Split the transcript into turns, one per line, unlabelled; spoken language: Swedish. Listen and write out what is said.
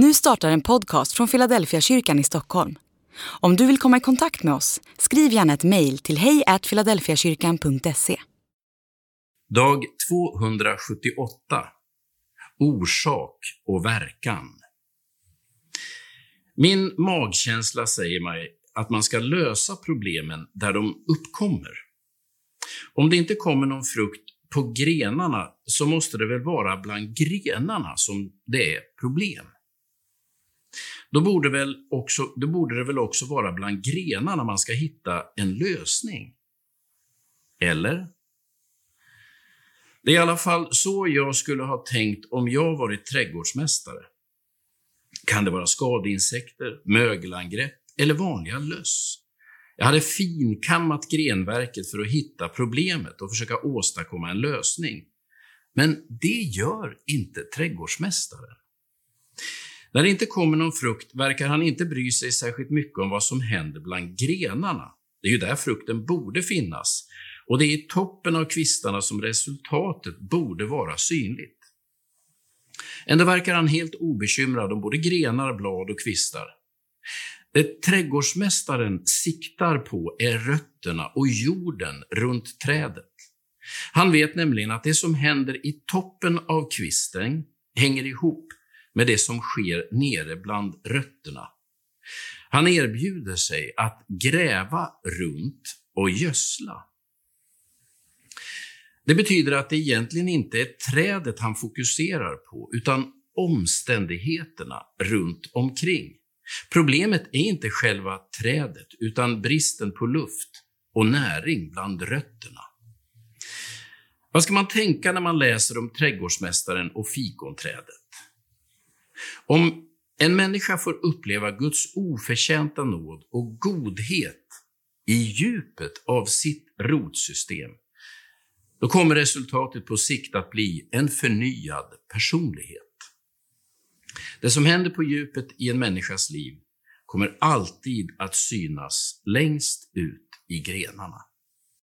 Nu startar en podcast från Philadelphia kyrkan i Stockholm. Om du vill komma i kontakt med oss, skriv gärna ett mejl till hejfiladelfiakyrkan.se.
Dag 278 Orsak och verkan Min magkänsla säger mig att man ska lösa problemen där de uppkommer. Om det inte kommer någon frukt på grenarna så måste det väl vara bland grenarna som det är problem. Då borde, väl också, då borde det väl också vara bland grenarna man ska hitta en lösning. Eller? Det är i alla fall så jag skulle ha tänkt om jag varit trädgårdsmästare. Kan det vara skadeinsekter, mögelangrepp eller vanliga löss? Jag hade finkammat grenverket för att hitta problemet och försöka åstadkomma en lösning. Men det gör inte trädgårdsmästaren. När det inte kommer någon frukt verkar han inte bry sig särskilt mycket om vad som händer bland grenarna. Det är ju där frukten borde finnas och det är i toppen av kvistarna som resultatet borde vara synligt. Ändå verkar han helt obekymrad om både grenar, blad och kvistar. Det trädgårdsmästaren siktar på är rötterna och jorden runt trädet. Han vet nämligen att det som händer i toppen av kvisten hänger ihop med det som sker nere bland rötterna. Han erbjuder sig att gräva runt och gödsla. Det betyder att det egentligen inte är trädet han fokuserar på, utan omständigheterna runt omkring. Problemet är inte själva trädet, utan bristen på luft och näring bland rötterna. Vad ska man tänka när man läser om trädgårdsmästaren och fikonträdet? Om en människa får uppleva Guds oförtjänta nåd och godhet i djupet av sitt rotsystem, då kommer resultatet på sikt att bli en förnyad personlighet. Det som händer på djupet i en människas liv kommer alltid att synas längst ut i grenarna.